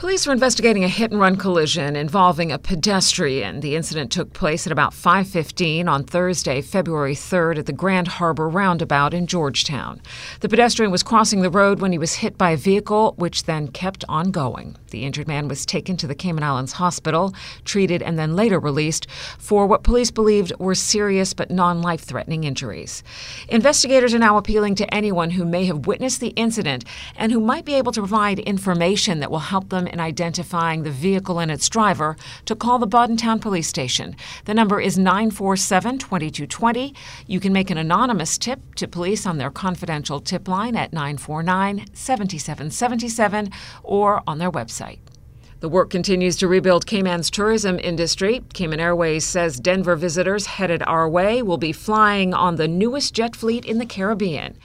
Police are investigating a hit and run collision involving a pedestrian. The incident took place at about 5:15 on Thursday, February 3rd at the Grand Harbor roundabout in Georgetown. The pedestrian was crossing the road when he was hit by a vehicle which then kept on going. The injured man was taken to the Cayman Islands hospital, treated and then later released for what police believed were serious but non-life-threatening injuries. Investigators are now appealing to anyone who may have witnessed the incident and who might be able to provide information that will help them in identifying the vehicle and its driver to call the Town Police Station. The number is 947 2220. You can make an anonymous tip to police on their confidential tip line at 949 7777 or on their website. The work continues to rebuild Cayman's tourism industry. Cayman Airways says Denver visitors headed our way will be flying on the newest jet fleet in the Caribbean.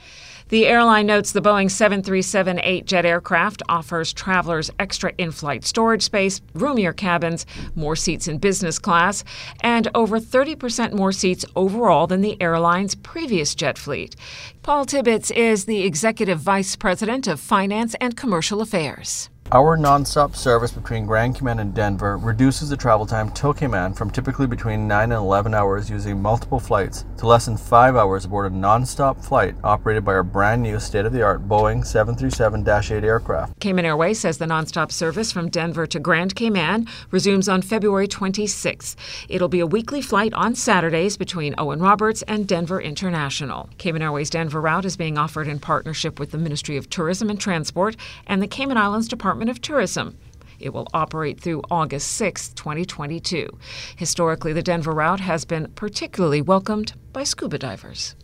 The airline notes the Boeing 737 8 jet aircraft offers travelers extra in flight storage space, roomier cabins, more seats in business class, and over 30% more seats overall than the airline's previous jet fleet. Paul Tibbets is the Executive Vice President of Finance and Commercial Affairs. Our non-stop service between Grand Cayman and Denver reduces the travel time to Cayman from typically between 9 and 11 hours using multiple flights to less than 5 hours aboard a non-stop flight operated by our brand new state-of-the-art Boeing 737-8 aircraft. Cayman Airways says the non-stop service from Denver to Grand Cayman resumes on February 26th. It'll be a weekly flight on Saturdays between Owen Roberts and Denver International. Cayman Airways Denver route is being offered in partnership with the Ministry of Tourism and Transport and the Cayman Islands Department Department of Tourism. It will operate through August 6, 2022. Historically, the Denver route has been particularly welcomed by scuba divers.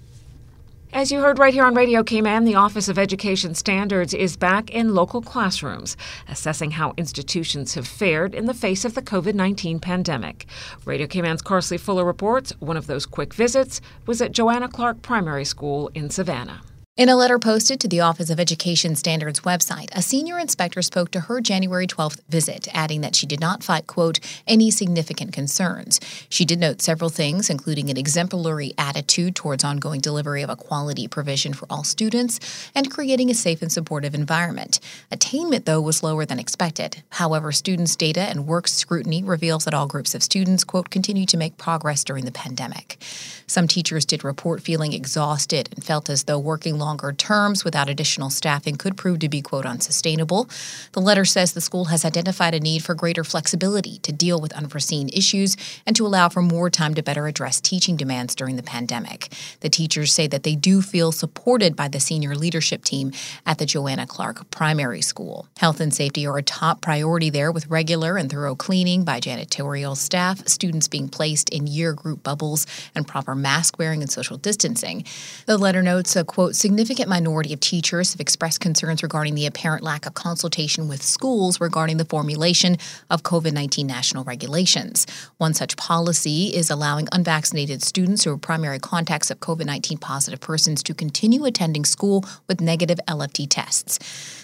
As you heard right here on Radio Cayman, the Office of Education Standards is back in local classrooms, assessing how institutions have fared in the face of the COVID 19 pandemic. Radio Cayman's Carsley Fuller reports one of those quick visits was at Joanna Clarke Primary School in Savannah. In a letter posted to the Office of Education Standards website, a senior inspector spoke to her January 12th visit, adding that she did not find, quote, any significant concerns. She did note several things, including an exemplary attitude towards ongoing delivery of a quality provision for all students and creating a safe and supportive environment. Attainment, though, was lower than expected. However, students' data and work scrutiny reveals that all groups of students, quote, continue to make progress during the pandemic. Some teachers did report feeling exhausted and felt as though working longer terms without additional staffing could prove to be, quote, unsustainable. The letter says the school has identified a need for greater flexibility to deal with unforeseen issues and to allow for more time to better address teaching demands during the pandemic. The teachers say that they do feel supported by the senior leadership team at the Joanna Clarke Primary School. Health and safety are a top priority there with regular and thorough cleaning by janitorial staff, students being placed in year group bubbles, and proper mask wearing and social distancing. The letter notes a quote, significant minority of teachers have expressed concerns regarding the apparent lack of consultation with schools regarding the formulation of COVID 19 national regulations. One such policy is allowing unvaccinated students who are primary contacts of COVID 19 positive persons to continue attending school with negative LFT tests.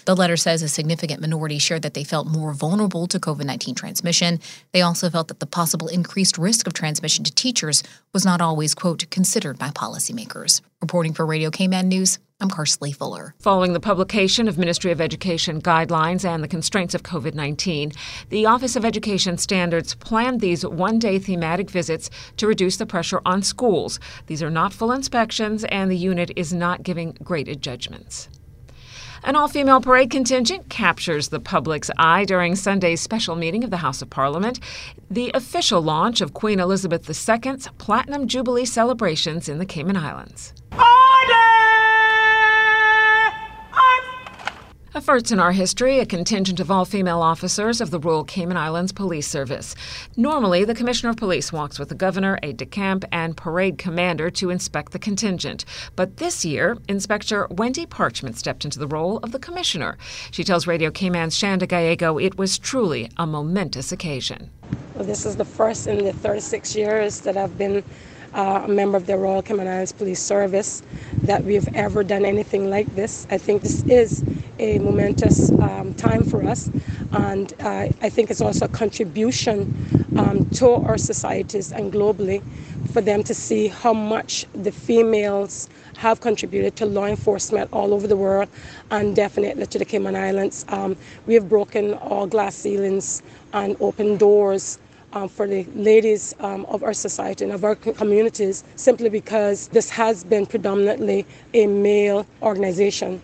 The letter says a significant minority shared that they felt more vulnerable to COVID 19 transmission. They also felt that the possible increased risk of transmission to teachers was not always, quote, considered by policymakers. Reporting for Radio Cayman News, I'm Carsley Fuller. Following the publication of Ministry of Education guidelines and the constraints of COVID 19, the Office of Education Standards planned these one day thematic visits to reduce the pressure on schools. These are not full inspections, and the unit is not giving graded judgments. An all female parade contingent captures the public's eye during Sunday's special meeting of the House of Parliament, the official launch of Queen Elizabeth II's Platinum Jubilee celebrations in the Cayman Islands. First in our history, a contingent of all female officers of the Royal Cayman Islands Police Service. Normally, the Commissioner of Police walks with the Governor, aide de camp, and parade commander to inspect the contingent. But this year, Inspector Wendy Parchment stepped into the role of the Commissioner. She tells Radio Cayman's Shanda Gallego it was truly a momentous occasion. Well, this is the first in the 36 years that I've been uh, a member of the Royal Cayman Islands Police Service that we've ever done anything like this. I think this is a momentous um, time for us, and uh, I think it's also a contribution um, to our societies and globally for them to see how much the females have contributed to law enforcement all over the world and definitely to the Cayman Islands. Um, we have broken all glass ceilings and opened doors um, for the ladies um, of our society and of our communities simply because this has been predominantly a male organization.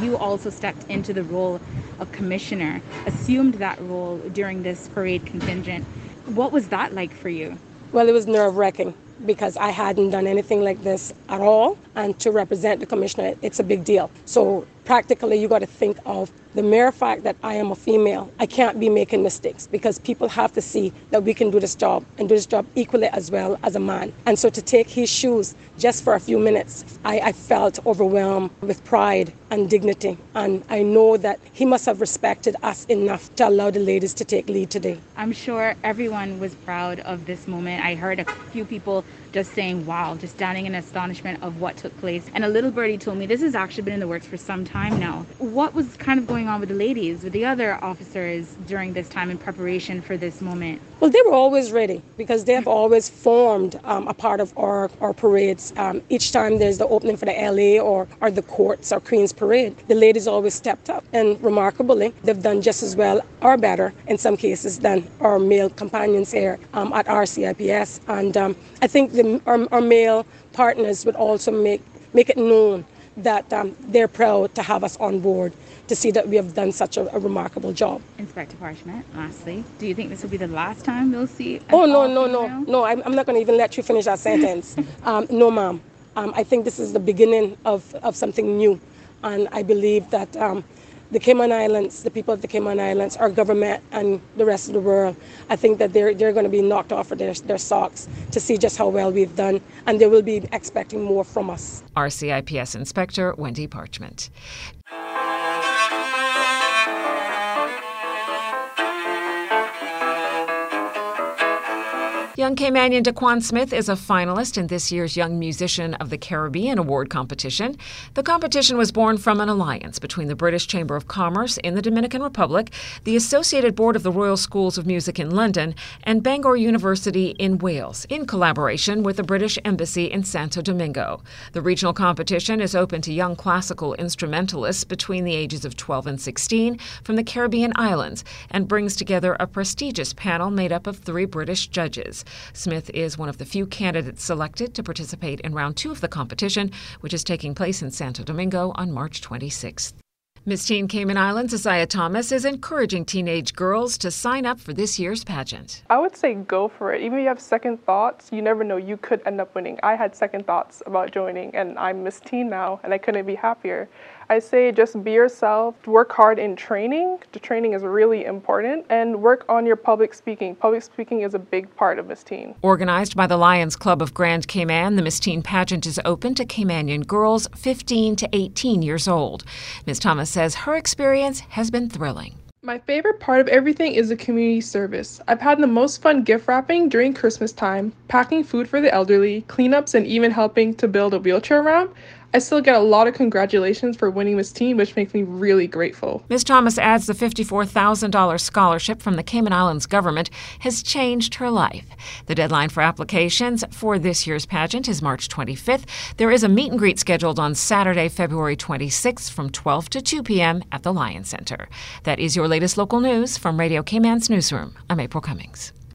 You also stepped into the role of commissioner, assumed that role during this parade contingent. What was that like for you? Well, it was nerve wracking because I hadn't done anything like this at all. And to represent the commissioner, it's a big deal. So practically, you got to think of the mere fact that I am a female, I can't be making mistakes because people have to see that we can do this job and do this job equally as well as a man. And so to take his shoes just for a few minutes, I, I felt overwhelmed with pride and dignity. And I know that he must have respected us enough to allow the ladies to take lead today. I'm sure everyone was proud of this moment. I heard a few people just saying, wow, just standing in astonishment of what took place. And a little birdie told me this has actually been in the works for some time now. What was kind of going on with the ladies, with the other officers during this time in preparation for this moment? Well, they were always ready because they have always formed um, a part of our, our parades. Um, each time there's the opening for the LA or, or the courts or Queen's Parade, the ladies always stepped up. And remarkably, they've done just as well or better in some cases than our male companions here um, at RCIPS. And um, I think the our, our male partners would also make, make it known that um, they're proud to have us on board to see that we have done such a, a remarkable job. Inspector Parchment, lastly, do you think this will be the last time we'll see? Oh, no, no, no, no. I'm, I'm not going to even let you finish that sentence. um, no, ma'am. Um, I think this is the beginning of, of something new. And I believe that um, the Cayman Islands, the people of the Cayman Islands, our government, and the rest of the world, I think that they're, they're going to be knocked off of their, their socks to see just how well we've done, and they will be expecting more from us. RCIPS Inspector Wendy Parchment. Young Caymanian Daquan Smith is a finalist in this year's Young Musician of the Caribbean Award competition. The competition was born from an alliance between the British Chamber of Commerce in the Dominican Republic, the Associated Board of the Royal Schools of Music in London, and Bangor University in Wales, in collaboration with the British Embassy in Santo Domingo. The regional competition is open to young classical instrumentalists between the ages of 12 and 16 from the Caribbean islands and brings together a prestigious panel made up of three British judges. Smith is one of the few candidates selected to participate in round two of the competition, which is taking place in Santo Domingo on March 26th. Miss Teen Cayman Islands Isaiah Thomas is encouraging teenage girls to sign up for this year's pageant. I would say go for it. Even if you have second thoughts, you never know, you could end up winning. I had second thoughts about joining, and I'm Miss Teen now, and I couldn't be happier. I say just be yourself, work hard in training. The training is really important, and work on your public speaking. Public speaking is a big part of Miss Teen. Organized by the Lions Club of Grand Cayman, the Miss Teen pageant is open to Caymanian girls 15 to 18 years old. Ms. Thomas says her experience has been thrilling. My favorite part of everything is the community service. I've had the most fun gift wrapping during Christmas time, packing food for the elderly, cleanups, and even helping to build a wheelchair ramp. I still get a lot of congratulations for winning this team, which makes me really grateful. Ms. Thomas adds the $54,000 scholarship from the Cayman Islands government has changed her life. The deadline for applications for this year's pageant is March 25th. There is a meet and greet scheduled on Saturday, February 26th from 12 to 2 p.m. at the Lion Center. That is your latest local news from Radio Cayman's newsroom. I'm April Cummings.